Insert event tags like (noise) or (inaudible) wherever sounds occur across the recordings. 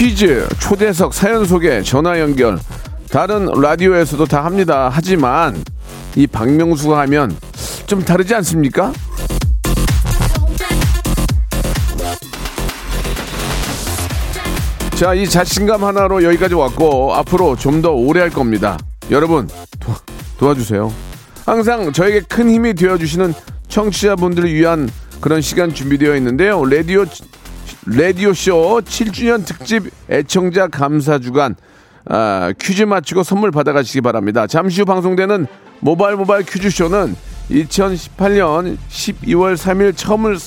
퀴즈, 초대석, 사연 소개, 전화 연결, 다른 라디오에서도 다 합니다. 하지만 이 박명수가 하면 좀 다르지 않습니까? 자, 이 자신감 하나로 여기까지 왔고 앞으로 좀 더 오래 할 겁니다. 여러분 도, 도와주세요. 항상 저에게 큰 힘이 되어 주시는 청취자분들을 위한 그런 시간 준비되어 있는데요. 라디오 라디오쇼 7주년 특집 애청자 감사 주간 아, 퀴즈 맞추고 선물 받아가시기 바랍니다. 잠시 후 방송되는 모바일 모바일 퀴즈쇼는 2018년 12월 3일 처음을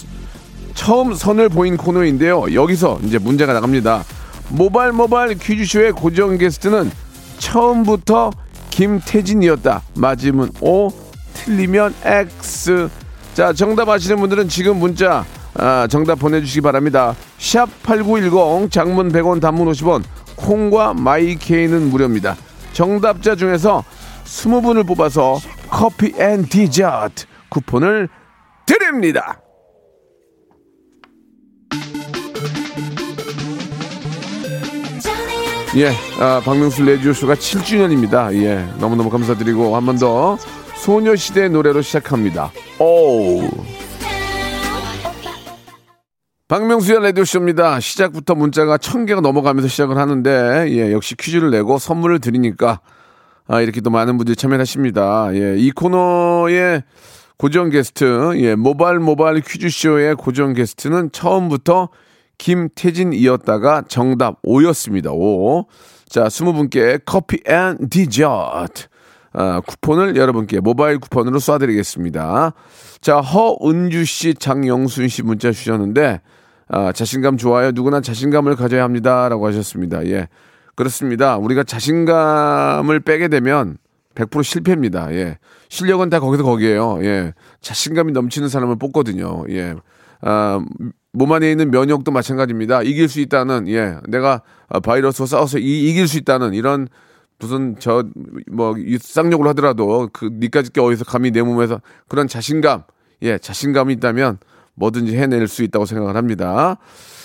처음 선을 보인 코너인데요. 여기서 이제 문제가 나갑니다. 모바일 모바일 퀴즈쇼의 고정 게스트는 처음부터 김태진이었다. 맞으면 O, 틀리면 X. 자, 정답 아시는 분들은 지금 문자 아, 정답 보내주시기 바랍니다. 샵 8910 장문 100원 단문 50원 콩과 마이케이는 무료입니다. 정답자 중에서 20분을 뽑아서 커피 and 디저트 쿠폰을 드립니다. 예, 아, 박명수 레디오쇼가 7주년입니다. 예, 너무너무 감사드리고 한 번 더 소녀시대 노래로 시작합니다. 오. 박명수의 라디오쇼입니다. 시작부터 문자가 천 개가 넘어가면서 시작을 하는데, 예, 역시 퀴즈를 내고 선물을 드리니까, 아, 이렇게 또 많은 분들이 참여하십니다. 예, 이 코너의 고정 게스트, 예, 모바일 모바일 퀴즈쇼의 고정 게스트는 처음부터 김태진이었다가 정답 5였습니다. 5. 자, 20분께 커피 and 디저트. 아, 쿠폰을 여러분께 모바일 쿠폰으로 쏴드리겠습니다. 자, 허은주 씨, 장영순 씨 문자 주셨는데, 아, 자신감 좋아요. 누구나 자신감을 가져야 합니다. 라고 하셨습니다. 예. 그렇습니다. 우리가 자신감을 빼게 되면 100% 실패입니다. 예. 실력은 다 거기서 거기에요. 예. 자신감이 넘치는 사람을 뽑거든요. 예. 아, 몸 안에 있는 면역도 마찬가지입니다. 이길 수 있다는, 예. 내가 아, 바이러스와 싸워서 이, 이길 수 있다는 이런 무슨 저 뭐 쌍욕을 하더라도 그 니까지 게 어디서 감히 내 몸에서 그런 자신감 예 자신감이 있다면 뭐든지 해낼 수 있다고 생각을 합니다.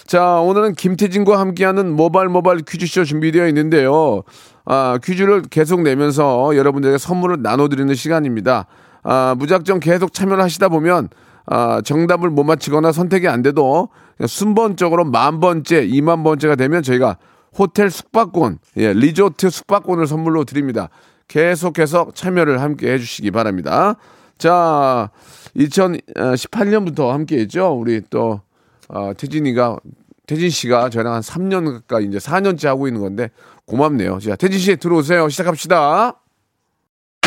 자 오늘은 김태진과 함께하는 모바일 모바일 퀴즈쇼 준비되어 있는데요. 아 퀴즈를 계속 내면서 여러분들에게 선물을 나눠드리는 시간입니다. 아 무작정 계속 참여를 하시다 보면 아 정답을 못 맞히거나 선택이 안 돼도 순번적으로 만 번째, 이만 번째가 되면 저희가 호텔 숙박권, 예, 리조트 숙박권을 선물로 드립니다. 계속해서 참여를 함께 해주시기 바랍니다. 자, 2018년부터 함께 했죠. 우리 또, 어, 태진이가, 태진 씨가 저랑 한 3년 가까이 이제 4년째 하고 있는 건데 고맙네요. 자, 태진 씨 들어오세요. 시작합시다.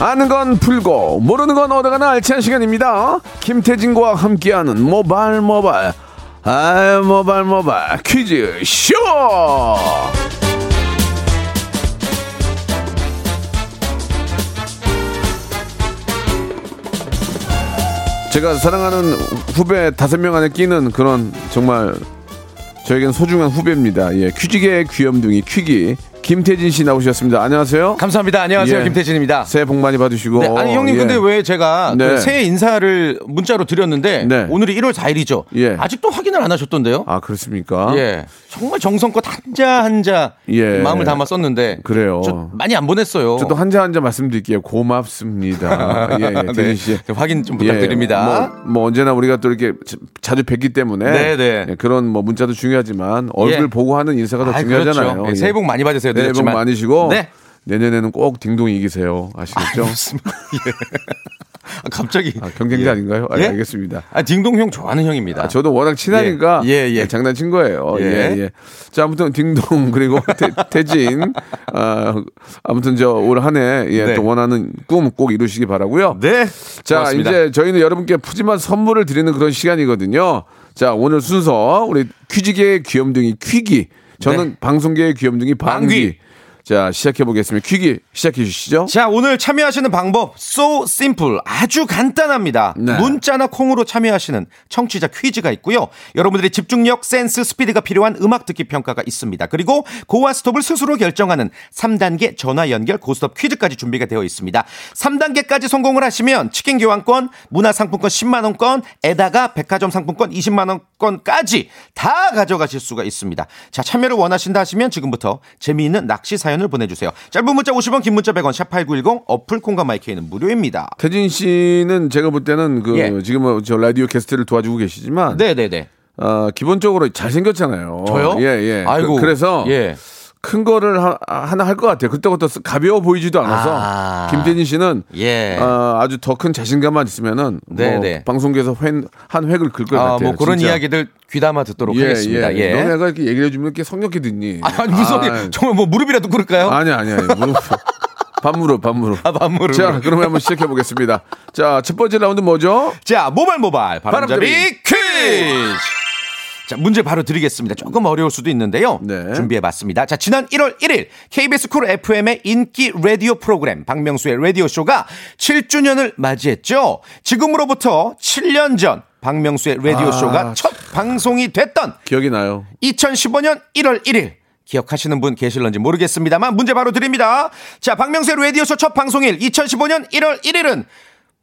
아는 건 풀고 모르는 건 얻어가는 알찬 시간입니다. 김태진과 함께하는 모발 모발 아 모발 모발 퀴즈 쇼. 제가 사랑하는 후배 다섯 명 안에 끼는 그런 정말 저에겐 소중한 후배입니다. 예, 퀴즈계의 귀염둥이 퀴기 김태진 씨 나오셨습니다. 안녕하세요. 감사합니다. 안녕하세요. 예. 김태진입니다. 새해 복 많이 받으시고. 네, 아니 형님 예. 근데 왜 제가 네. 그 새해 인사를 문자로 드렸는데 네. 오늘이 1월 4일이죠. 예. 아직도 확인을 안 하셨던데요? 아 그렇습니까? 예. 정말 정성껏 한자 한자 예. 마음을 담아 썼는데 그래요. 저 많이 안 보냈어요. 저도 한자 한자 말씀드릴게요. 고맙습니다. (laughs) 예, 예. 태진 씨. 네, 확인 좀 예, 부탁드립니다. 뭐, 뭐 언제나 우리가 또 이렇게 자- 자주 뵙기 때문에 네, 네. 예, 그런 뭐 문자도 중요하지만 얼굴 예. 보고 하는 인사가 더 아이, 중요하잖아요. 그렇죠. 예, 예. 새해 복 많이 받으세요. 새해 복 늦었지만. 많으시고 네. 내년에는 꼭 딩동이 이기세요. 아시겠죠? (laughs) 예. (laughs) 아, 갑자기 아, 경쟁자 예. 아닌가요? 아, 예? 알겠습니다. 아, 딩동 형 좋아하는 형입니다. 아, 저도 워낙 친하니까 예, 예, 예. 예, 장난친 거예요. 예. 예. 예, 자, 아무튼 딩동 (laughs) 그리고 태, 진 아, 아무튼 저 올 한해 예, 네. 또 원하는 꿈 꼭 이루시기 바라고요. 네. 자, 고맙습니다. 이제 저희는 여러분께 푸짐한 선물을 드리는 그런 시간이거든요. 자, 오늘 순서 우리 퀴즈계의 귀염둥이 퀴기. 저는 네. 방송계의 귀염둥이 방귀. 방귀. 자, 시작해 보겠습니다. 퀴기 시작해 주시죠. 자, 오늘 참여하시는 방법 so simple 아주 간단합니다. 네. 문자나 콩으로 참여하시는 청취자 퀴즈가 있고요. 여러분들의 집중력, 센스, 스피드가 필요한 음악 듣기 평가가 있습니다. 그리고 고와 스톱을 스스로 결정하는 3단계 전화 연결 고스톱 퀴즈까지 준비가 되어 있습니다. 3단계까지 성공을 하시면 치킨 교환권, 문화 상품권 10만 원권 에다가 백화점 상품권 20만 원권까지 다 가져가실 수가 있습니다. 자, 참여를 원하신다 하시면 지금부터 재미있는 낚시 사연 을 보내주세요. 짧은 문자 50원, 긴 문자 100원, 샵 8910 어플 콩과 마이크에는 무료입니다. 태진 씨는 제가 볼 때는 그 예. 지금 은저 라디오 게스트를 도와주고 계시지만 네네네. 어, 기본적으로 잘생겼잖아요. 저요? 예, 예. 아이고. 그, 래서 예. 큰 거를 하, 하나 할 것 같아요. 그때부터 쓰- 가벼워 보이지도 않아서 아. 김태진 씨는 예. 어, 아주 더 큰 자신감만 있으면은 네, 뭐 네. 방송국에서 회, 한 획을 긁을 것 아, 같아요. 뭐 그런 진짜. 이야기들 귀담아 듣도록 예, 하겠습니다. 예. 예. 너네가 이렇게 얘기를 해주면 이렇게 성격이 듣니? 아니, 아니, 무슨 아, 정말 뭐 무릎이라도 꿇을까요? 아니, 아니, 아니. 무릎. (laughs) 반무릎, 반무릎. 아, 반무릎. 자, 그러면 한번 시작해 보겠습니다. 자, 첫 번째 라운드 뭐죠? 자, 모발 모발 바람잡이 바람잡이 퀴즈. 자, 문제 바로 드리겠습니다. 조금 어려울 수도 있는데요. 네. 준비해 봤습니다. 자, 지난 1월 1일 KBS 쿨 FM의 인기 라디오 프로그램 박명수의 라디오 쇼가 7주년을 맞이했죠. 지금으로부터 7년 전 박명수의 라디오 아, 쇼가 첫 방송이 됐던 기억이 나요. 2015년 1월 1일 기억하시는 분 계실런지 모르겠습니다만 문제 바로 드립니다. 자, 박명수의 라디오쇼 첫 방송일 2015년 1월 1일은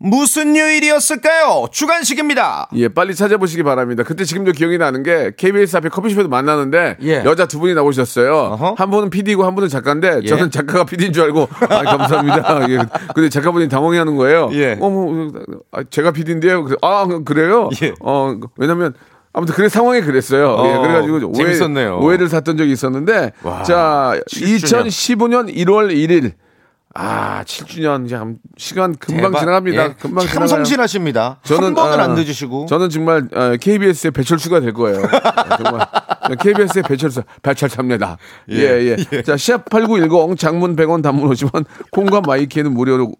무슨 요일이었을까요? 주간식입니다. 예, 빨리 찾아보시기 바랍니다. 그때 지금도 기억이 나는 게 KBS 앞에 커피숍에도 만나는데 예. 여자 두 분이 나오셨어요. 어허. 한 분은 PD고 한 분은 작가인데 예. 저는 작가가 PD인 줄 알고 아, 감사합니다. (laughs) 예. 근데 작가분이 당황해하는 거예요. 예. 어머, 아, 제가 PD인데요. 아, 그래요? 예. 어, 왜냐면 아무튼 그래 상황이 그랬어요. 예, 어, 그래가지고 오해, 재밌었네요. 오해를 샀던 적이 있었는데 와, 자 7주년. 2015년 1월 1일 아 7주년 참 시간 금방 대박. 지나갑니다. 예. 금방 참 지나가요. 성실하십니다. 한 번을 아, 안 늦으시고. 저는 정말 어, KBS의 배철수가 될 거예요. 아, 정말 (laughs) KBS의 배철수 배철수입니다. 예, 예. 자, 샵 8910 장문 100원 단문 50원 콩과 마이케이는 무료로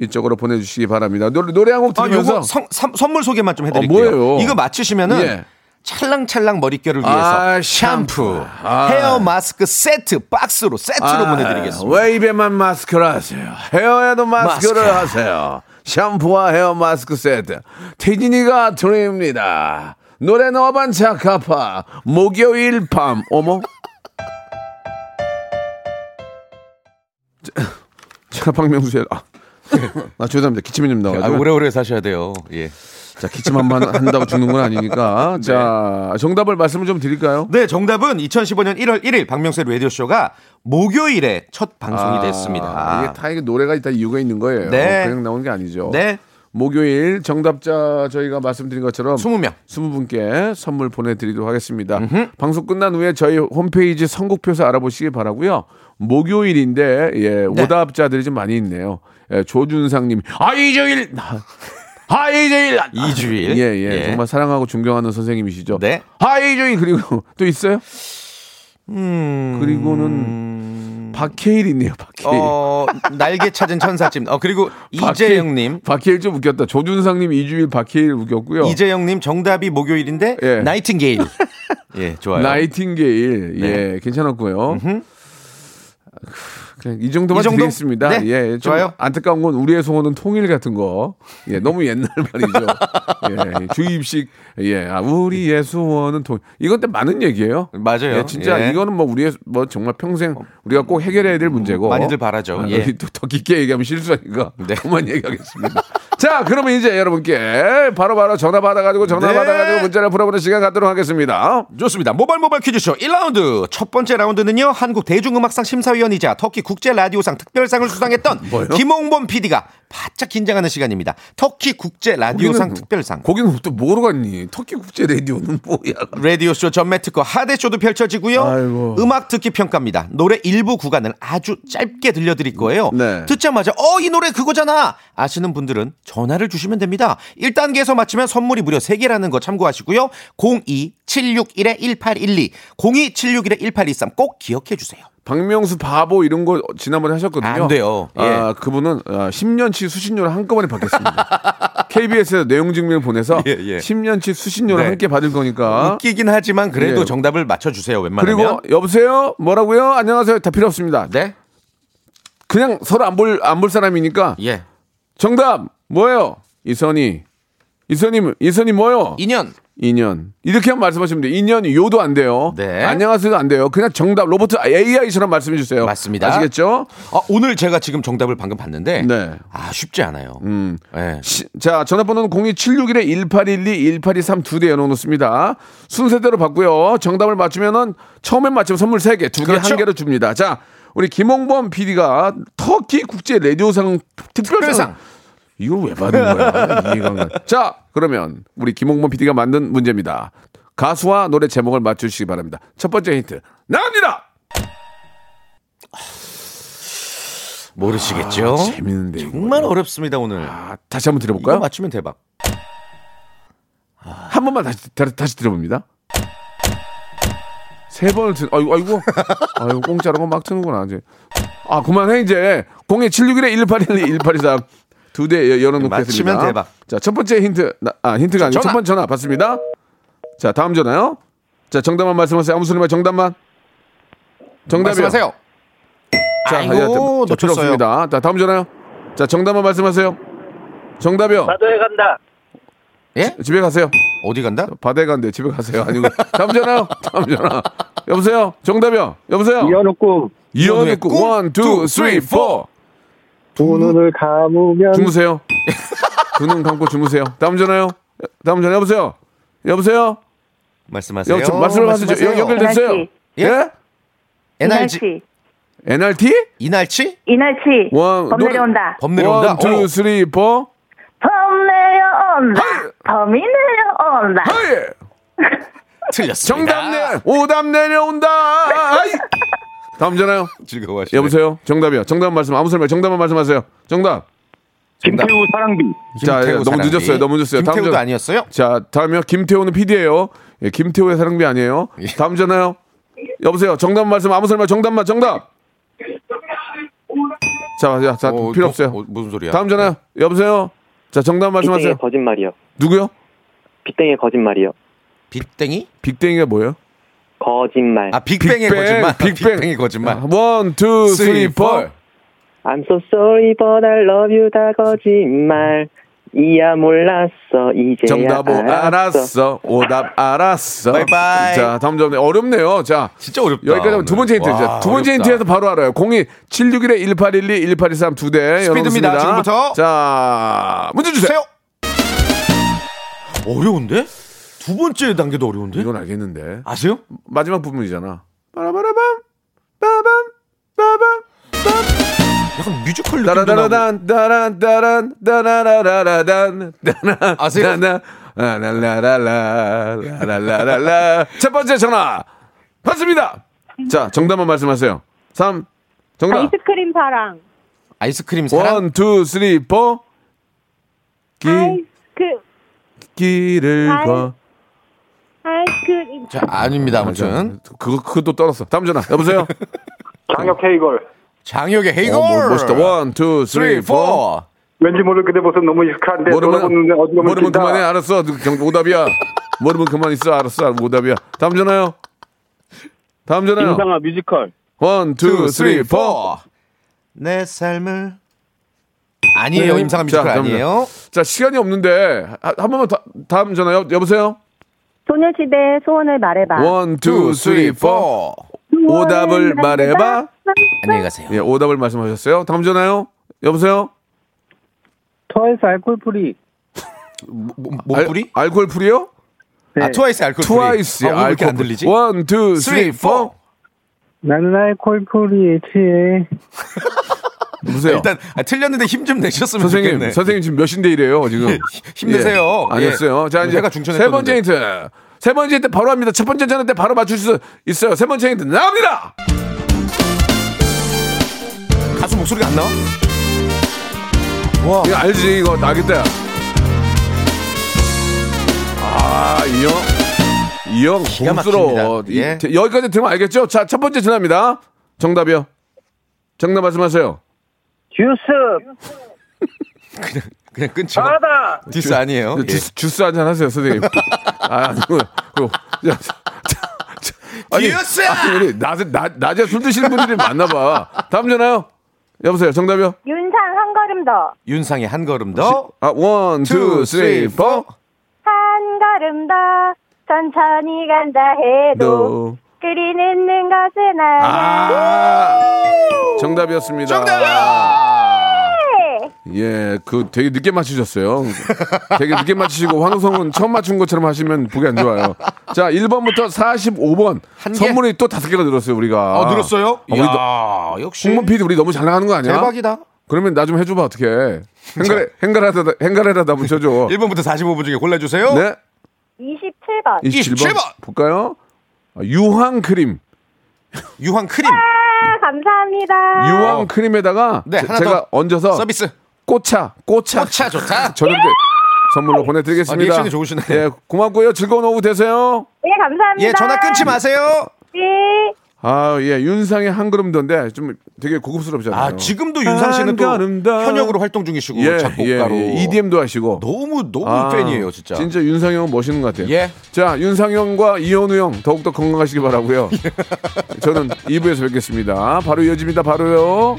이쪽으로 보내 주시기 바랍니다. 노래 노래 한곡 아, 들으면서 요거 성- 선- 선물 소개만 좀 해드릴게요. 어, 뭐예요? 이거 맞추시면은 예. 찰랑찰랑 머릿결을 위해서 아, 샴푸, 아. 헤어 마스크 세트 박스로 세트로 보내드리겠습니다. 왜 입에만 마스크를 하세요? 헤어에도 마스크를 마스크. 하세요. 샴푸와 헤어 마스크 세트. 태진이가 드립니다. 노래 너반 착하파. 목요일 밤. 어머. 자, 제가 박명수의 아, 아 죄송합니다. 기침이 좀 아, 나가지고. 오래오래 사셔야 돼요. 예. 자 기침 한번 한다고 죽는 건 아니니까. 자 정답을 말씀을 좀 드릴까요? 네, 정답은 2015년 1월 1일 박명수의 라디오쇼가 목요일에 첫 방송이 됐습니다. 아, 이게 다 이게 노래가 있다 이유가 있는 거예요. 네. 그냥 나오는 게 아니죠. 네, 목요일 정답자 저희가 말씀드린 것처럼 20명. 20분께 선물 보내드리도록 하겠습니다. 방송 끝난 후에 저희 홈페이지 선곡표에서 알아보시기 바라고요. 목요일인데 예, 네. 오답자들이 좀 많이 있네요. 예, 조준상님, 아 이주일, 아 이주일, 이주일. 예, 예, 예. 정말 사랑하고 존경하는 선생님이시죠. 네. 아 이주일 그리고 (laughs) 또 있어요? 음. 그리고는 박해일 있네요. 박해일. 어, 날개 찾은 천사집. 어, 그리고 (laughs) 이재영 님. 박해일 좀 웃겼다. 조준상 님 이주일 박해일 웃겼고요. 이재영 님 정답이 목요일인데 예. 나이팅게일. 예, 좋아요. 나이팅게일 네. 예 괜찮았고요. 이 정도만 이 정도? 드리겠습니다. 네, 예, 좀 좋아요. 안타까운 건 우리의 소원은 통일 같은 거. 예, 너무 옛날 (laughs) 말이죠. 예, 주입식. 예, 아, 우리의 소원은 통일. 이건 때 많은 얘기예요. 맞아요. 예, 진짜 예. 이거는 뭐 우리의 뭐 정말 평생 우리가 꼭 해결해야 될 문제고. 많이들 바라죠. 아, 예. 또 더 깊게 얘기하면 실수하니까 (laughs) 네. 그만 얘기하겠습니다. 자, 그러면 이제 여러분께 바로바로 전화 받아가지고 전화 네. 받아가지고 문자를 풀어보는 시간 갖도록 하겠습니다. 좋습니다. 모바일 모바일 퀴즈쇼 1라운드. 첫 번째 라운드는요. 한국 대중음악상 심사위원이자 터키 국제 라디오상 특별상을 수상했던 뭐요? 김홍범 PD가 바짝 긴장하는 시간입니다. 터키 국제 라디오상 거기는- 특별상. 거기는 또 뭐로 갔니? 터키 국제 라디오는 뭐야? 라디오쇼 전매 특허 하대쇼도 펼쳐지고요. 아이고. 음악 듣기 평가입니다. 노래 일부 구간을 아주 짧게 들려드릴 거예요. 네. 듣자마자 어 이 노래 그거잖아 아시는 분들은 전화를 주시면 됩니다. 1단계에서 맞추면 선물이 무려 3개라는 거 참고하시고요. 02761-1812 02761-1823 꼭 기억해 주세요. 박명수 바보 이런 거 지난번에 하셨거든요. 안 돼요. 예. 아, 그분은 아, 10년치 수신료를 한꺼번에 받겠습니다. (laughs) KBS에 내용 증명을 보내서 예, 예. 10년치 수신료를 네. 함께 받을 거니까. 웃기긴 하지만 그래도 예. 정답을 맞춰주세요. 웬만하면. 그리고 여보세요? 뭐라고요? 안녕하세요. 다 필요 없습니다. 네. 그냥 서로 안 볼 안 볼 사람이니까 예. 정답 뭐예요? 이선희. 이선희 이선희 뭐요? 2년. 2년. 이렇게만 말씀하시면 돼요. 2년 요도 안 돼요. 네. 안녕하세요도 안 돼요. 그냥 정답 로봇 AI처럼 말씀해 주세요. 맞습니다. 아시겠죠? 아, 오늘 제가 지금 정답을 방금 봤는데 네. 아 쉽지 않아요. 음. 예. 시- 자, 전화번호는 02761-1812, 1823 두대 열어놓습니다. 순서대로 받고요. 정답을 맞추면은 처음엔 맞추면 선물 3개, 두개 그렇죠. 한 개로 줍니다. 자, 우리 김홍범 PD가 터키 국제 라디오상 특별상. 특별상. 이걸 왜 받은 거야? 이해가 안 가. 자, 그러면 우리 김홍범 PD가 만든 문제입니다. 가수와 노래 제목을 맞추시기 바랍니다. 첫 번째 힌트 나갑니다. 모르시겠죠? 재밌는데. 이거. 정말 어렵습니다 오늘. 아, 다시 한번 이거 들어볼까요? 맞추면 대박. 한 번만 다시 다, 다시 들어봅니다. 세 번을 들, 아이고, 아이고, (laughs) 아이고, 공짜로 막 트는구나, 이제. 아, 그만해, 이제. 02761에 1812, 1823. 두 대 열어놓겠습니다. 맞히면 대박. 자, 첫 번째 힌트, 나- 아, 힌트가 아니고. 첫 번째 전화 받습니다. 자, 다음 전화요. 자, 정답만 말씀하세요. 아무 소리만 정답만. 정답이요. 말씀하세요. 자, 아이고, 자, 자, 필요 놓쳤어요. 없습니다. 자, 다음 전화요. 자, 정답만 말씀하세요. 정답이요. 바다에 간다. 예? 집에 가세요. 어디 간다? 바다에 간대 집에 가세요. 아니고 다음 전화요. 다음 전화. 여보세요. 정답이요. 여보세요. 이현우 꿈. 이현우 구 꿈. one, two, three, four. 두 눈을 감으면 주무세요. (laughs) 두 눈 감고 주무세요. 다음 전화요. 다음 전화 여보세요. 여보세요. 말씀하세요. 여, 저, 말씀을 하세요. 연- 연결됐어요. NRT. 예? NRG NRT? 이날치 이날치 one, 범 노래- 내려온다 범 내려온다. one, two, 어. three, four. 범 내려온다! 범이 내려온다! (laughs) 틀렸습니다. 정답 내. 오답 내려온다. (laughs) 다음 전화요. 즐거워하시네. 여보세요. 정답이요. 정답 말씀 아무 말. 정답만 말씀하세요. 정답. 김태우 사랑비. 자, 예, 김태우 너무 사랑비. 늦었어요. 너무 늦었어요. 다음 김태우도 전- 아니었어요? 자, 다음이요. 김태호는 PD예요. 예, 김태호의 사랑비 아니에요. 예. 다음 전화요. 여보세요. 정답 말씀 아무 말. 정답만 정답. 자, 자, 자 어, 필요 어, 없어요. 어, 무슨 소리야? 다음 전화요. 여보세요. 자, 정답 말씀하세요. 거짓말이요. 누구요? 빅땡의 거짓말이요. 빅땡이? 빅땡이가 뭐예요? 거짓말. 아 빅뱅의 거짓말. 빅뱅. 빅뱅의 거짓말. 아, one, two, three, four. I'm so sorry but I love you 다 거짓말. 이야 몰랐어 이제야 정답 오, 알았어. 알았어. 오답 알았어. 바이바이. 자, 다음 전화 어렵네요. 자, 진짜 어렵다. 여기까지 하면 두 번째 힌트. 와, 자, 두 번째 어렵다. 힌트에서 바로 알아요. 02 761에 1812 1823 두 대. 스피드입니다, 열어놓습니다. 지금부터. 자, 문제 주세요. 어려운데? 두 번째 단계도 어려운데? 이건 알겠는데. 아세요? 마지막 부분이잖아. 빠라바라밤 빠밤 빠밤 약간 뮤지컬 느낌도 나고. 따라다라단 따란 따란 따라라라라단 따란 아세요? 따란 라라라라라라라라라 첫 번째 전화 받습니다. 자, 정답만 말씀하세요. 3 정답. 아이스크림 사랑 아이스크림 사랑. one, two, three, four. 기, 아이스크 길을. 아이스크림 자, 아닙니다. 아무튼 그거, 그것도 떨었어. 다음 전화. 여보세요? (laughs) 장혁 Hey Girl. 장혁의 Hey Girl. 어, 뭐, 멋있다. one, two, three, four. 왠지 모를 그대 모습 너무 익숙한데 모르면, 모르면. 그만해. 알았어. 정, 오답이야. (laughs) 모르면 그만 있어. 알았어. 오답이야. 다음 전화요. 다음 전화요. 임상아 뮤지컬. one, two, three, four. 내 삶을 아니에요. 네. 임상아 뮤지컬 자. 아니에요. 자, 시간이 없는데 한, 한 번만 다, 다음 전화 여, 여보세요? 소녀시대 소원을 말해봐. one, two, three, four. 오답을 말해봐. 안녕히 가세요. 예, 오답을 말씀하셨어요. 다음 전화요. 여보세요? 트와이스 alcohol free. 몸뿌리? 알, alcohol free요? 아, 트와이스 alcohol free. 트와이스. 아, 왜 이렇게 안 들리지? one, two, three, four. 나는 alcohol free에 취해. (laughs) 보세요. 일단 아, 틀렸는데 힘 좀 내셨으면 선생님, 좋겠네. 선생님 지금 몇인데 이래요, 지금. (laughs) 힘내세요. 예, 아니었어요. 예. 자, 이제 해가 중천에 세 번째. 힌트. 세 번째 힌트 바로 합니다. 첫 번째 전화 때 바로 맞출 수 있어요. 세 번째 힌트 나옵니다! 가수 목소리가 안 나와? 와. 이거 알지? 이거 나겠다. 아, 이 형. 이 형. 막힙니다. 예. 이- 여기까지 들으면 알겠죠? 자, 첫 번째 전화입니다. 정답이요. 정답 말씀하세요. 주스. (laughs) 그냥 끊죠. 디스 아니에요. 예. 주스, 주스 한잔 하세요, 선생님. (laughs) 아, 아니고, 그, 야, 아니, 주스! 아니, 우리 낮에, 낮, 낮에 술 드시는 분들이 많나 봐. 다음 전화요. 여보세요, 정답이요? 윤상 한 걸음 더. 윤상의 한 걸음 더. 아, one, two, three, four. 한 걸음 더. 천천히 간다 해도 너. 그리 늦는 것은 아냐. 아, 정답이었습니다. 정답! 예, 그 되게 늦게 맞추셨어요. 되게 늦게 맞추시고 환호성은 처음 맞춘 것처럼 하시면 보기 안 좋아요. 자, 1번부터 45번 한 개? 선물이 또 다섯 개가 늘었어요, 우리가. 어, 늘었어요? 우리도 이야, 역시. 홍문 PD 우리 너무 잘 나가는 거 아니야? 대박이다. 그러면 나 좀 해줘봐 어떻게? 행가래 행가래다 행가래라다 붙여줘. 1번부터 45분 중에 골라주세요. 네, 27번. 27번, 27번. 볼까요? 아, 유황 크림, 유황 크림. 아, 감사합니다. 유황 크림에다가 네, 제- 하나 제가 더. 얹어서 서비스. 꽃차, 꽃차, 꽃차 좋다. 저녁 때 선물로 보내드리겠습니다. 아, 리액션이 좋으시네. 예, 고맙고요. 즐거운 오후 되세요. 예, 감사합니다. 예, 전화 끊지 마세요. 예. 아, 예, 윤상의 한 걸음 더인데 좀 되게 고급스럽잖아요. 아, 지금도 윤상 씨는 또 더. 현역으로 활동 중이시고 예, 작곡가로. 예, 예, EDM도 하시고. 너무 너무 아, 팬이에요, 진짜. 진짜 윤상 형은 멋있는 것 같아요. 예. 자, 윤상 형과 이현우 형 더욱더 건강하시기 바라고요. 예. (laughs) 저는 2부에서 뵙겠습니다. 바로 이어집니다. 바로요.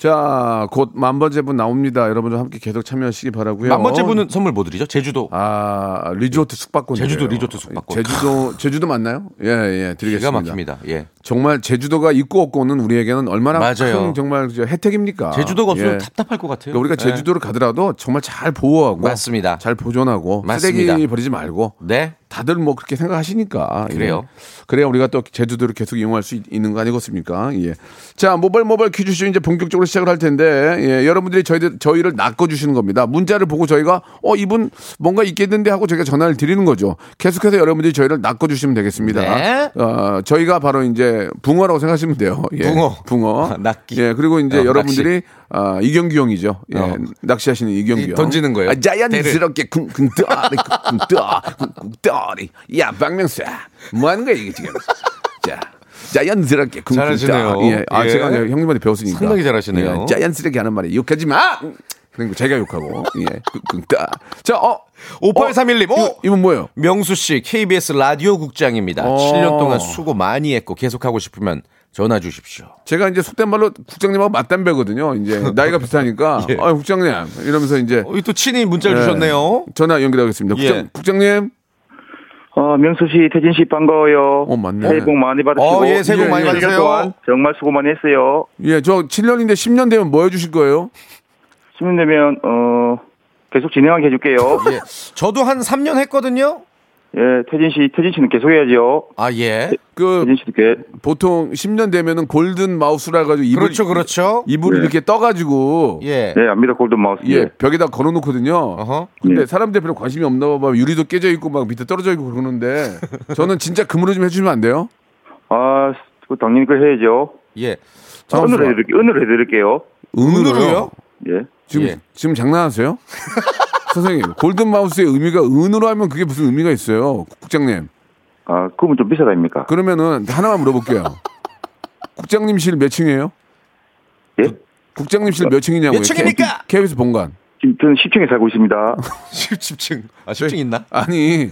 자, 곧 만번째 분 나옵니다. 여러분들 함께 계속 참여하시기 바라고요. 만 번째 분은 선물 뭐 드리죠? 제주도. 아, 리조트 숙박권. 제주도 드려요. 리조트 숙박권. 제주도 (laughs) 제주도 맞나요? 예, 예, 드리겠습니다. 기가 막힙니다. 예. 정말 제주도가 있고 없고는 우리에게는 얼마나 맞아요. 큰 정말 저 혜택입니까? 제주도가 없으면 예. 답답할 것 같아요. 그러니까 우리가 예. 제주도를 가더라도 정말 잘 보호하고 맞습니다. 잘 보존하고 맞습니다. 쓰레기 버리지 말고 네. 다들 뭐 그렇게 생각하시니까 예. 그래요. 그래야 우리가 또 제주도를 계속 이용할 수 있- 있는 거 아니겠습니까? 예. 자 모바일 모바일 퀴즈쇼 이제 본격적으로 시작을 할 텐데 예, 여러분들이 저희들 저희를 낚아 주시는 겁니다. 문자를 보고 저희가 어 이분 뭔가 있겠는데 하고 저희가 전화를 드리는 거죠. 계속해서 여러분들이 저희를 낚아 주시면 되겠습니다. 네. 어, 저희가 바로 이제 붕어라고 생각하시면 돼요. 예. 붕어. 붕어. (laughs) 낚기. 예. 그리고 이제 어, 여러분들이 아, 이경규 형이죠. 예. 어. 낚시하시는 이경규 이 형. 던지는 거예요. 아, 자연스럽게 쿵쿵떠리 쿵쿵떠리 쿵쿵떠리. 야 박명수 뭐 하는 거야 이게 지금. 자. 자연스럽게 쿵쿵떠리. 잘하시네요. 예. 아 예. 제가 형님한테 배웠으니까. 상당히 잘하시네요. 예. 자연스럽게 하는 말이 욕하지 마. 그리고 제가 욕하고. 예. 쿵쿵떠. 자, 어. 5831님. 어, 오! 이분, 이분 뭐예요? 명수 씨 KBS 라디오 국장입니다. 어. 7년 동안 수고 많이 했고 계속하고 싶으면 전화 주십시오. 제가 이제 속된 말로 국장님하고 맞담배거든요. 이제 나이가 비슷하니까. (laughs) 예. 아, 국장님 이러면서 이제 어, 또 친히 문자를 예. 주셨네요. 전화 연결하겠습니다. 예. 국장, 국장님. 어, 명수 씨, 태진 씨 반가워요. 어, 맞네. 새해 복 많이 받으시고. 어, 예, 새해 복 예, 많이 예. 받으세요. 정말 수고 많이 했어요. 예, 저 7년인데 10년 되면 뭐 해주실 거예요? 10년 되면, 어, 계속 진행하게 해줄게요. 예. 저도 한 3년 했거든요. 예, 태진 씨, 태진 씨는 계속 해야죠. 아, 예. 그 태진 씨도 계 보통 10년 되면은 골든 마우스라 가지고 이불 그렇죠, 그렇죠. 이불을 네. 이렇게 떠 가지고 예. 네, 압니다. 골든 마우스. 예, 예. 벽에다 걸어 놓거든요. 어허. 근데 네. 사람들 별로 관심이 없나 봐. 유리도 깨져 있고 막 밑에 떨어져 있고 그러는데 (laughs) 저는 진짜 금으로 좀 해 주시면 안 돼요? 아, 그 당연히 그 해야죠. 예. 아, 은으로 해 드릴게요. 은으로 해 드릴게요. 은으로요? 예. 지금 예. 지금 장난하세요? (laughs) 선생님, 골든 마우스의 의미가 은으로 하면 그게 무슨 의미가 있어요, 국장님? 아, 그러면 좀 비싸다 아닙니까? 그러면은 하나만 물어볼게요. 국장님실 몇 층이에요? 예? 국장님실 몇 층이냐고요? 몇 층입니까? KBS 본관. 지금 저는 10층에 살고 있습니다. (laughs) 10층. 아, 10층 있나? 아니,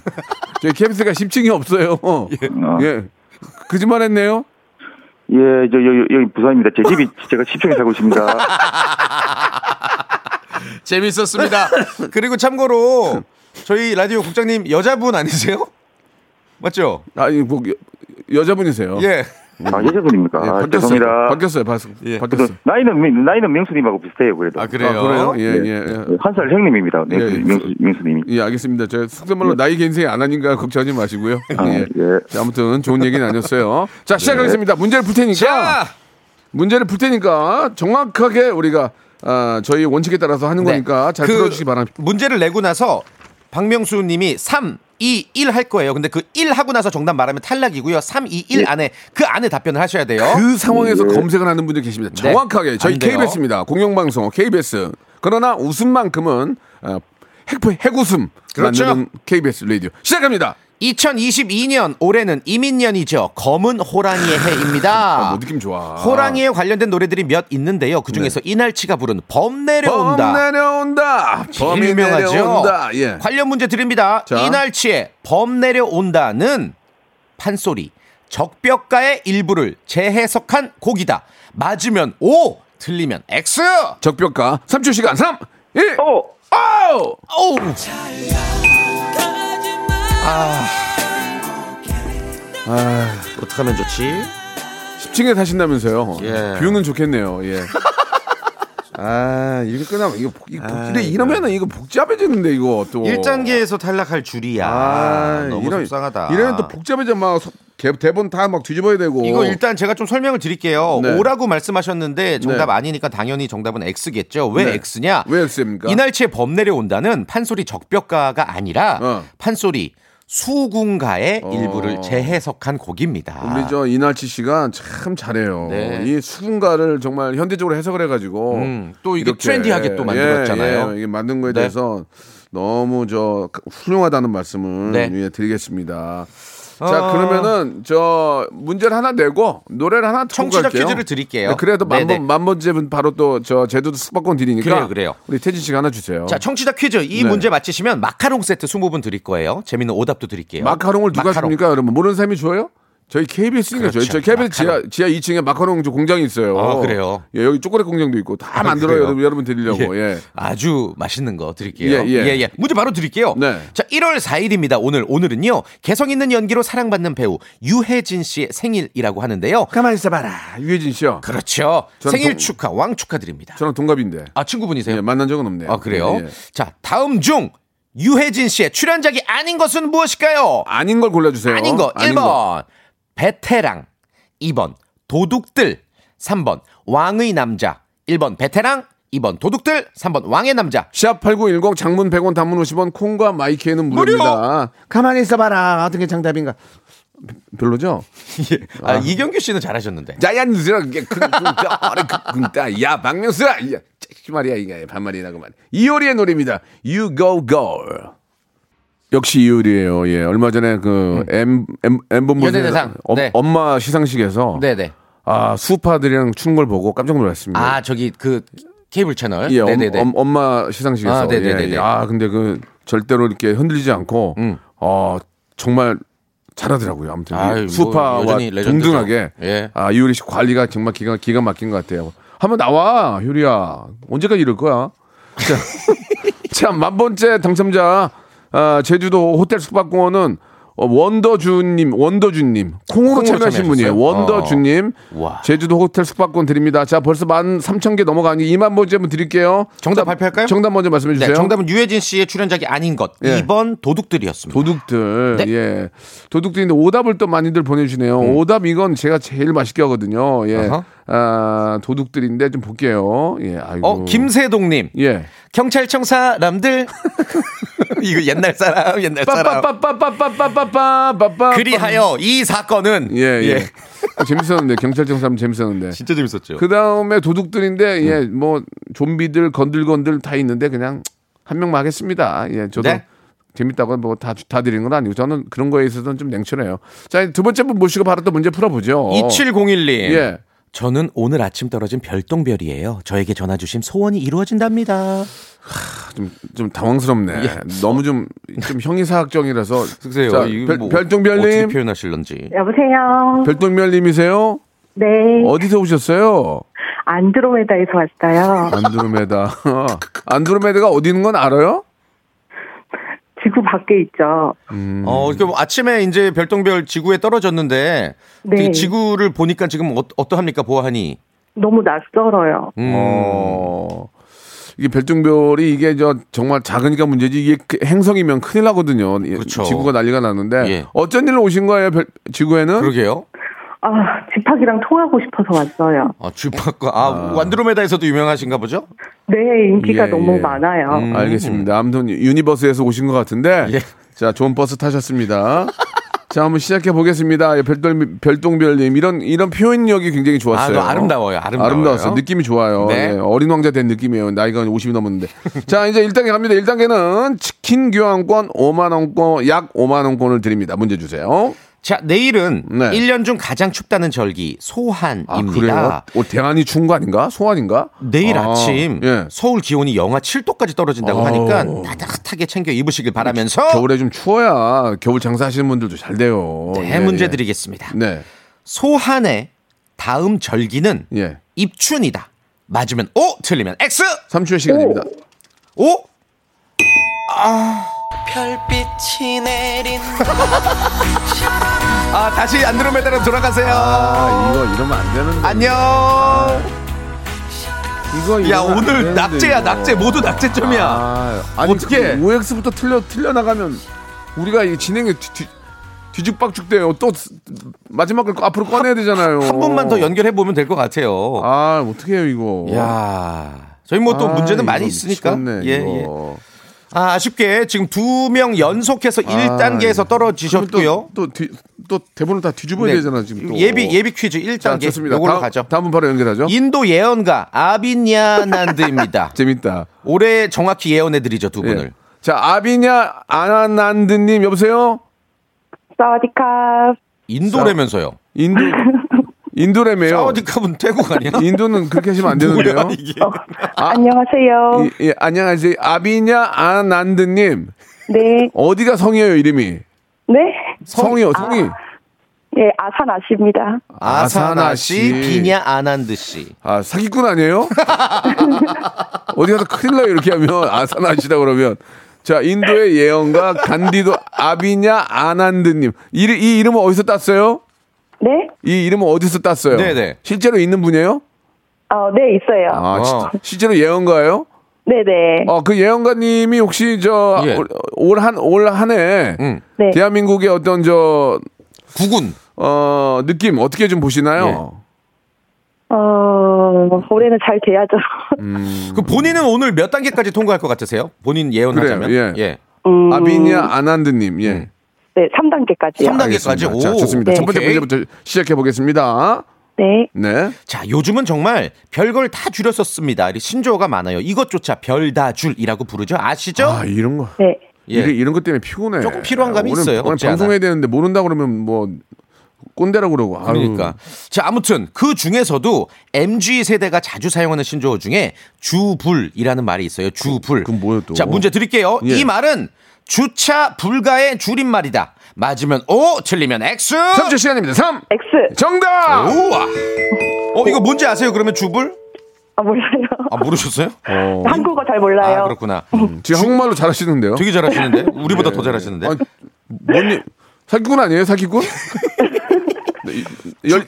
저희 KBS가 10층이 없어요. 아, 예. 거짓말 했네요? 예, 저 여기, 여기 부산입니다. 제 집이 제가 10층에 살고 있습니다. (laughs) 재밌었습니다. (laughs) 그리고 참고로 저희 라디오 국장님 여자분 아니세요? 맞죠? 아니, 뭐, 여, 여자분이세요. 예. 아, 여자분입니까? 예, 아, 바뀌었어요. 죄송합니다. 바뀌었어요. 바, 예. 바뀌었어요. 그래도 나이는 명- 나이는 명수님하고 비슷해요. 그래도. 아, 그래요? 아, 그래요? 예, 예, 예. 한 살 형님입니다. 명수, 예, 예. 명수, 명수님이. 예, 알겠습니다. 저 속된말로 나이 갱생이 안 하니까 걱정하지 마시고요. 아, 예. 예. 자, 아무튼 좋은 얘기는 아니었어요. 자, 시작하겠습니다. 문제를 풀 테니까. 자, 문제를 풀 테니까 정확하게 우리가 아, 저희 원칙에 따라서 하는 네. 거니까 잘그 풀어주시기 바랍니다. 문제를 내고 나서 박명수 님이 3, 2, 1 할 거예요. 근데 그 1 하고 나서 정답 말하면 탈락이고요. 3, 2, 1 안에 그 안에 답변을 하셔야 돼요. 그 상황에서 검색을 하는 분들 계십니다. 네. 정확하게 저희. KBS입니다. 공영방송 KBS. 그러나 웃음만큼은 어, 핵, 핵웃음 그렇죠. 만드는 KBS 라디오 시작합니다. 2022년 올해는 이민년이죠. 검은 호랑이의 해입니다. 아, 뭐 느낌 좋아. 호랑이에 관련된 노래들이 몇 있는데요. 그 중에서 이날치가 부른 범 내려온다. 범 내려온다. 제일 유명하죠. 내려온다. 예. 관련 문제 드립니다. 자. 이날치의 범 내려온다는 판소리, 적벽가의 일부를 재해석한 곡이다. 맞으면 O, 틀리면 X. 적벽가 3초 시간 3 1 어! 오! 오. 아. 어떡하면 좋지? 10층에 사신다면서요. 예. 뷰는 좋겠네요. 예. (laughs) 아, 이렇게 끝나면 이거 복- 이거 복- 근데 이러면은 이거 복잡해지는데 이거 또 1단계에서 탈락할 줄이야. 아, 너무 이런- 속상하다. 이러면 또 복잡해져 막 서- 개- 대본 다 막 뒤집어야 되고. 이거 일단 제가 좀 설명을 드릴게요. 네. 오라고 말씀하셨는데 정답 네. 아니니까 당연히 정답은 X겠죠. 왜 네. X냐? 왜 X입니까? 이날치에 범 내려온다는 판소리 적벽가가 아니라 어. 판소리 수군가의 어. 일부를 재해석한 곡입니다. 우리 저 이날치 씨가 참 잘해요. 네. 이 수군가를 정말 현대적으로 해석을 해가지고 음, 또 이게 트렌디하게 또 만들었잖아요. 예, 예, 이게 만든 거에 네. 대해서 너무 저 훌륭하다는 말씀을 네. 예, 드리겠습니다. 자 어. 그러면은 저 문제를 하나 내고 노래를 하나 청취자 갈게요. 퀴즈를 드릴게요. 네, 그래도 네네. 만번 만번째분 바로 또 저 제주도 숙박권 드리니까 그래요, 그래요. 우리 태진 씨가 하나 주세요. 자, 청취자 퀴즈 이 네. 문제 맞히시면 마카롱 세트 20분 드릴 거예요. 재밌는 오답도 드릴게요. 마카롱을 누가 마카롱. 줍니까? 여러분 모르는 사람이 줘요? 저희 KBS니까 그렇죠. 저희, 저희 KBS 지하, 마카롱. 지하 2층에 마카롱 저 공장이 있어요. 아, 그래요? 예, 여기 초콜릿 공장도 있고 다 만들어요. 그래요? 여러분, 여러분 드리려고. 예. 아주 맛있는 거 드릴게요. 예, 예. 문제 바로 드릴게요. 네. 자, 1월 4일입니다. 오늘 오늘은요. 개성 있는 연기로 사랑받는 배우 유해진 씨의 생일이라고 하는데요. 가만히 있어봐라. 유해진 씨요. 그렇죠. 생일 동- 축하, 왕 축하드립니다. 저랑 동갑인데. 아, 친구분이세요? 예, 만난 적은 없네요. 아, 그래요? 예, 예. 자, 다음 중 유해진 씨의 출연작이 아닌 것은 무엇일까요? 아닌 걸 골라주세요. 아닌 거. 아닌 1번 거. 베테랑. 2번 도둑들. 3번 왕의 남자. 1번 베테랑. 2번 도둑들. 3번 왕의 남자. 샵8910 장문 100원 단문 50원 콩과 마이키에는 무료입니다. 가만히 있어봐라. 어떻게 정답인가. 별로죠? (laughs) 아, 이경규 씨는 잘하셨는데. 자연스러 그, 그그그야 야 박명수야! 야이 말이야 이게. 반말이나 그만. 이효리의 노래입니다. You Go Girl 역시 이효리예요 예 얼마 전에 그 M M본부 연예대상. 네. 엄마 시상식에서 네네 아 수파들이랑 추는 걸 보고 깜짝 놀랐습니다 아 저기 그 케이블 채널 예, 엄, 네네네 엄, 엄 마 시상식에서 아. 예, 예. 아 근데 그 절대로 이렇게 흔들리지 않고 음. 어 정말 잘하더라고요. 아무튼 이 아유, 뭐 수파와 레전드죠. 동등하게 예. 아 이효리 씨 관리가 정말 기가 기가 막힌 것 같아요. 한번 나와 효리야 언제까지 이럴 거야? 자, (laughs) 참만 번째 당첨자 아, 제주도 호텔 숙박공원은 어, 원더주님, 원더주님 콩으로 참여하신 분이에요. 원더주님 와. 제주도 호텔 숙박권 드립니다. 자 벌써 만 삼천 개 넘어가니 2만 번째 한번 드릴게요. 정답 자, 발표할까요? 정답 먼저 말씀해 주세요. 네, 정답은 유해진 씨의 출연작이 아닌 것 예. 2번 도둑들이었습니다 도둑들, 네. 예. 도둑들인데 오답을 또 많이들 보내주시네요. 오답 이건 제가 제일 맛있게 하거든요. 예. 음. 어허. 아, 도둑들인데 좀 볼게요. 예, 아이고. 어 김세동님 예. 경찰청 사람들 (laughs) (laughs) 이거 옛날 사람 옛날 사람 빠빠빠빠빠빠빠빠빠. 그리하여 이 사건은 예, 예. 재밌었는데 경찰청 사람 재밌었는데. 진짜 재밌었죠. 그 다음에 도둑들인데 예 뭐 좀비들 건들건들 다 있는데 그냥 한 명만 하겠습니다. 예 저도 네. 재밌다고 뭐다 다 드리는 건 아니고 저는 그런 거에 있어서는 좀 냉철해요. 자 두 번째 분 모시고 바로 또 문제 풀어보죠. 2701님. 예. 저는 오늘 아침 떨어진 별똥별이에요. 저에게 전화 주신 소원이 이루어진답니다. 좀, 좀 당황스럽네. 너무 좀, 좀 형이사학정이라서. 글쎄요. 자, 별, 뭐 어떻게 별똥별님. 표현하실런지. 여보세요. 별똥별님이세요? 네. 어디서 오셨어요? 안드로메다에서 왔어요. 안드로메다. (laughs) 안드로메다가 어디 있는 건 알아요? 지구 밖에 있죠. 음. 어, 뭐 아침에 이제 별똥별 지구에 떨어졌는데 네. 이 지구를 보니까 지금 어, 어떠합니까 보아하니? 너무 낯설어요. 음. 어. 이게 별똥별이 이게 저 정말 작으니까 문제지 이게 그 행성이면 큰일 나거든요. 이- 그렇죠. 지구가 난리가 나는데 예. 어쩐 일로 오신 거예요? 별- 지구에는? 그러게요. 아, 집학이랑 통하고 싶어서 왔어요. 아, 주파과 아, 안드로메다에서도 유명하신가 보죠? 네, 인기가 예, 너무 예. 많아요. 음. 알겠습니다. 아무튼 universe에서 오신 것 같은데 예. 자 좋은 버스 타셨습니다. (laughs) 자 한번 시작해 보겠습니다. 예, 별돌 별똥별님 이런 이런 표현력이 굉장히 좋았어요. 아, 아름다워요. 아름다워요. 아름다웠어요. 느낌이 좋아요. 네. 예, 어린 왕자 된 느낌이에요. 나이가 50이 넘었는데. (laughs) 자 이제 1단계 갑니다. 1단계는 치킨 교환권 5만 원권 약 5만 원권을 드립니다. 문제 주세요. 자, 내일은 네. 1년 중 가장 춥다는 절기 소한입니다. 아 그래요? 어, 대안이 추운 거 아닌가? 소환인가? 내일 아, 아, 침 예. 서울 기온이 영하 7도까지 떨어진다고 아우. 하니까 따뜻하게 챙겨 입으시길 바라면서 겨울에 좀 추워야 겨울 장사하시는 분들도 잘 돼요. 네, 예, 문제 예. 드리겠습니다. 네. 소한의 다음 절기는 예. 입춘이다. 맞으면 O, 틀리면 X. 3초의 시간입니다. O. 별빛이 내린 아, 다시 안드로메다로 돌아가세요. 아, 이거 이러면 안 되는데. 안녕. 이거 야, 오늘 낙제야. 낙제. 모두 낙제점이야. 아, 아니, 어떡해. 그 OX부터 틀려 틀려 나가면 우리가 이 진행에 뒤, 뒤, 뒤죽박죽 돼요. 또 스- 마지막을 앞으로 꺼내야 되잖아요. 한 번만 더 연결해 보면 될 것 같아요. 아, 어떻게 해요, 이거? 야. 저희 뭐또 아, 문제는 많이 있으니까. 미치겠네, 예. 예. 아, 아쉽게 지금 두 명 연속해서 아, 1단계에서 떨어지셨고요. 또, 또, 뒤, 또 대본을 다 뒤집어야 네. 되잖아, 지금 또. 예비 예비 퀴즈 1단계 자, 좋습니다. 요걸로 다음, 가죠. 다음 분 바로 연결하죠. 인도 예언가 아비냐난드입니다. (laughs) 재밌다. 올해 정확히 예언해 드리죠, 두 예. 분을. 자, 아비냐 아나난드님 여보세요? 사와디캅. 인도라면서요. 인도 인도래매요. 사우디캅은 태국 아니야? (laughs) 인도는 그렇게 하시면 안 되는데요. 뭐야, 이게. 안녕하세요. 이- 예, 안녕하세요. 아비냐 아난드님 네. 어디가 성이에요 이름이? 네. 성이요 성이. 예, 아산아씨입니다. 아사나 씨, 씨. 비냐 아난드 씨. 아 사기꾼 아니에요? (laughs) 어디 가서 큰일 나요 이렇게 하면 아사나시다 그러면. 자 인도의 예언가 간디도 아비냐 아난드님 이, 이 이름은 어디서 땄어요? 네? 이 이름은 어디서 땄어요? 네네. 실제로 있는 분이에요? 어, 네, 있어요. 아 어. 시- 실제로 예언가예요? 네네. 어, 그 예언가님이 혹시 저 예. 올 한 올 한해 응. 네. 대한민국의 어떤 저 구군. 어, 느낌 어떻게 좀 보시나요? 어, 올해는 잘 돼야죠. (laughs) 음. 그 본인은 오늘 몇 단계까지 통과할 것 같으세요? 본인 예언하자면. 그래요, 예. 예. 음, 아비냐 아난드님, 예. 네, 3단계까지요. 삼- 3단계까지? 알겠습니다. 자, 오. 좋습니다. 네. 첫 번째. 문제부터 시작해 보겠습니다. 네. 네. 자, 요즘은 정말 별걸 다 줄였었습니다. 이 신조어가 많아요. 이것조차 별다 줄이라고 부르죠. 아시죠? 아, 이런 거. 네. 예. 이런, 이런 것 때문에 피곤해. 조금 필요한 감이 오늘, 있어요. 오늘 방송해야 되는데 모른다 그러면 뭐 꼰대라고 그러고. 아유. 그러니까. 자, 아무튼 그 중에서도 MG 세대가 자주 사용하는 신조어 중에 주불이라는 말이 있어요. 주불. 그건 뭐예요, 또? 자, 문제 드릴게요. 예. 이 말은 주차 불가의 줄임말이다. 맞으면 O, 틀리면 X. 3초 시간입니다. 3. X. 정답! 우와. 어, 이거 뭔지 아세요? 그러면 주불? 아, 몰라요. 아, 모르셨어요? (laughs) 어, 한국어 잘 몰라요. 아, 그렇구나. 지금 한국말로 잘하시는데요. 되게 잘하시는데? 우리보다 더 잘하시는데? 아니, 뭔 일- 사기꾼 아니에요, 사기꾼? (laughs) 이- 열,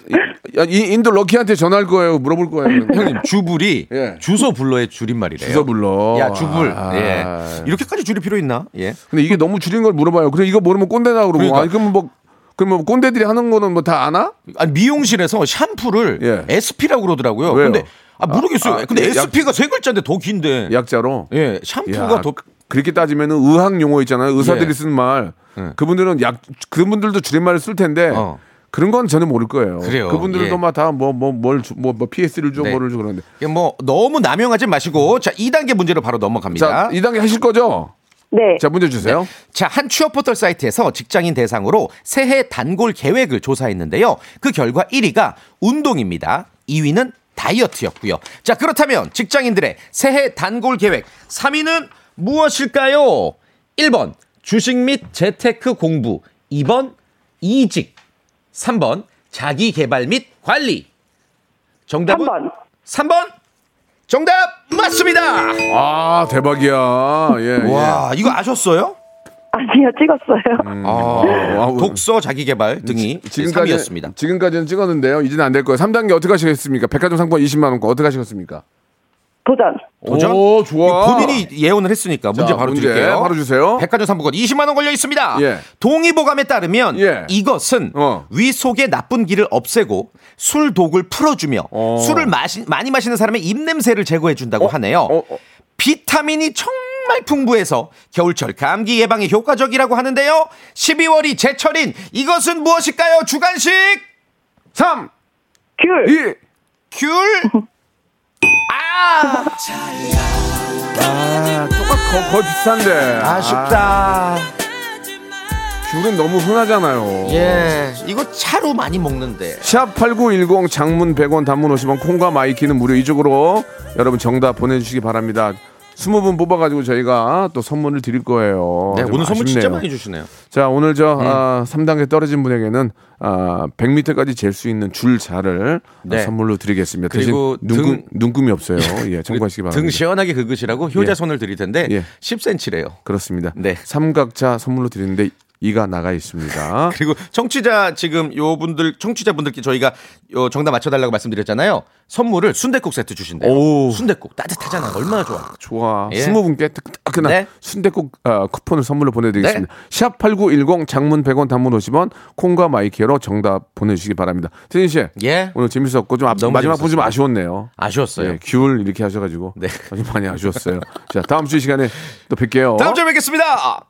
이, 이- 인도 럭키한테 전화할 거예요, 물어볼 거예요. (laughs) 형님, 주불이 예. 주소 불러의 줄임말이래요. 주소 불러. 야, 주불. 아. 예. 이렇게까지 줄일 필요 있나? 예. 근데 이게 너무 줄인 걸 물어봐요. 그래 이거 모르면 꼰대다 그러고. 그러니까. 아니 그러면 뭐 그러면 뭐 꼰대들이 하는 거는 뭐 다 아나? 아니, 미용실에서 샴푸를 예. SP라고 그러더라고요. 왜요? 근데 아, 모르겠어요. 아, 아, 근데 약- SP가 세 글자인데 더 긴데. 약자로. 예, 샴푸가 야, 더 그렇게 따지면은 의학 용어 있잖아요. 의사들이 예. 쓰는 말. 예. 그분들은 약 그분들도 줄임말을 쓸 텐데 어. 그런 건 저는 모를 거예요. 그래요. 그분들도 예. 막다뭐뭐뭘뭐 뭐, 뭐 PS를 줘 네. 뭐를 줘 그러는데. 이게 뭐 너무 남용하지 마시고 자 2단계 문제로 바로 넘어갑니다. 자, 2단계 하실 거죠? 네. 자, 문제 주세요. 자, 한 취업 포털 사이트에서 직장인 대상으로 새해 단골 계획을 조사했는데요. 그 결과 1위가 운동입니다. 2위는 다이어트였고요. 자, 그렇다면 직장인들의 새해 단골 계획 3위는 무엇일까요? 1번 주식 및 재테크 공부, 2번 이직, 3번 자기 개발 및 관리. 정답은 3번. 3번. 정답 맞습니다. 아, 대박이야. 예. 와, 이거 아셨어요? 아니요, 찍었어요. 음. 아, 아, 독서 자기 개발 등이 지금까지 3위였습니다. 지금까지는 찍었는데요. 이제는 안 될 거예요. 3단계 어떻게 하시겠습니까? 백화점 상품 20만 원권 어떻게 하시겠습니까? 도전. 도전? 오, 좋아. 본인이 예언을 했으니까 문제 자, 바로 문제 드릴게요. 바로 주세요. 백화점 상품권 20만 원 걸려 있습니다. 예. 동의보감에 따르면 예. 이것은 어. 위 속의 나쁜 기를 없애고 술 독을 풀어주며 어. 술을 마시, 많이 마시는 사람의 입냄새를 제거해 준다고 하네요. 어, 어. 비타민이 정말 풍부해서 겨울철 감기 예방에 효과적이라고 하는데요. 12월이 제철인 이것은 무엇일까요? 주관식 3, 귤. 2, 귤. (laughs) 아, 아, 똑같 거, 거의 비슷한데. 아쉽다. 아, 귤은 너무 흔하잖아요. 예, 이거 차로 많이 먹는데. 샵8910 장문 100원 단문 50원 콩과 마이키는 무료 이쪽으로 여러분 정답 보내주시기 바랍니다. 20분 뽑아가지고 저희가 또 선물을 드릴 거예요. 네, 좀 오늘 선물 진짜. 많이 주시네요. 자, 오늘 저 아, 3단계 떨어진 분에게는 아, 100m까지 잴 수 있는 줄자를 네. 선물로 드리겠습니다. 그리고 눈금, 등- 눈금이 없어요. (laughs) 예, 참고하시기 바랍니다. 등 시원하게 긁으시라고 효자손을 드릴 텐데 예. 10cm래요. 그렇습니다. 네. 삼각자 선물로 드리는데 이가 나가 있습니다. (laughs) 그리고 청취자 지금 요 분들 청취자 분들께 저희가 요 정답 맞춰달라고 말씀드렸잖아요. 선물을 순대국 세트 주신대요. 오. 순대국 따뜻하잖아. 얼마나 좋아. 좋아. 예. 20분께 따끈한 네. 순대국 아, 쿠폰을 선물로 보내드리겠습니다. 샵8910 장문 100원 단문 50원 콩과 마이키로 정답 보내주시기 바랍니다. 태진 씨. 예. 오늘 재밌었고 좀 앞, 마지막 분 좀. 아쉬웠네요. 아쉬웠어요. 예, 귤 이렇게 하셔가지고 네. 아주 많이 아쉬웠어요. 자 다음 주 이 시간에 또 뵐게요. 다음 주에 뵙겠습니다.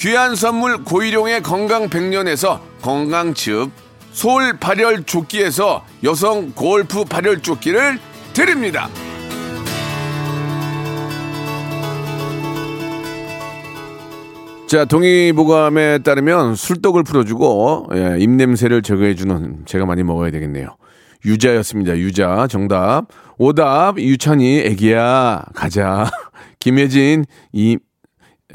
귀한 선물 고일용의 건강 백년에서 건강즙, 솔 발열 조끼에서 여성 골프 발열 조끼를 드립니다. 자, 동의보감에 따르면 술떡을 풀어주고, 예, 입냄새를 제거해주는 제가 많이 먹어야 되겠네요. 유자였습니다. 유자. 정답. 오답. 유찬이, 애기야. 가자. (laughs) 김혜진, 이,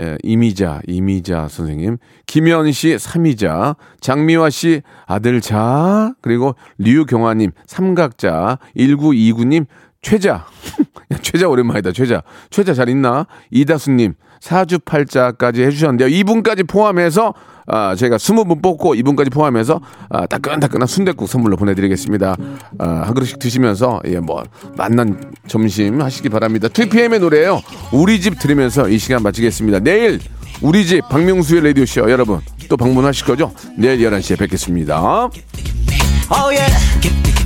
예, 이미자, 이미자 선생님. 김현 씨, 삼이자. 장미화 씨, 아들 자. 그리고 류경화님, 삼각자. 1929님, 최자. (laughs) 야, 최자 오랜만이다, 최자. 최자 잘 있나? 이다수님, 사주팔자까지 해주셨는데요. 이분까지 포함해서, 아, 저희가 20분 뽑고 이분까지 포함해서, 아, 따끈따끈한 순댓국 선물로 보내드리겠습니다. 아, 한 그릇씩 드시면서, 예, 뭐, 만난 점심 하시기 바랍니다. 2PM의 노래예요 우리 집 들으면서 이 시간 마치겠습니다. 내일, 우리 집 박명수의 라디오 쇼 여러분 또 방문하실 거죠? 내일 11시에 뵙겠습니다. Oh yeah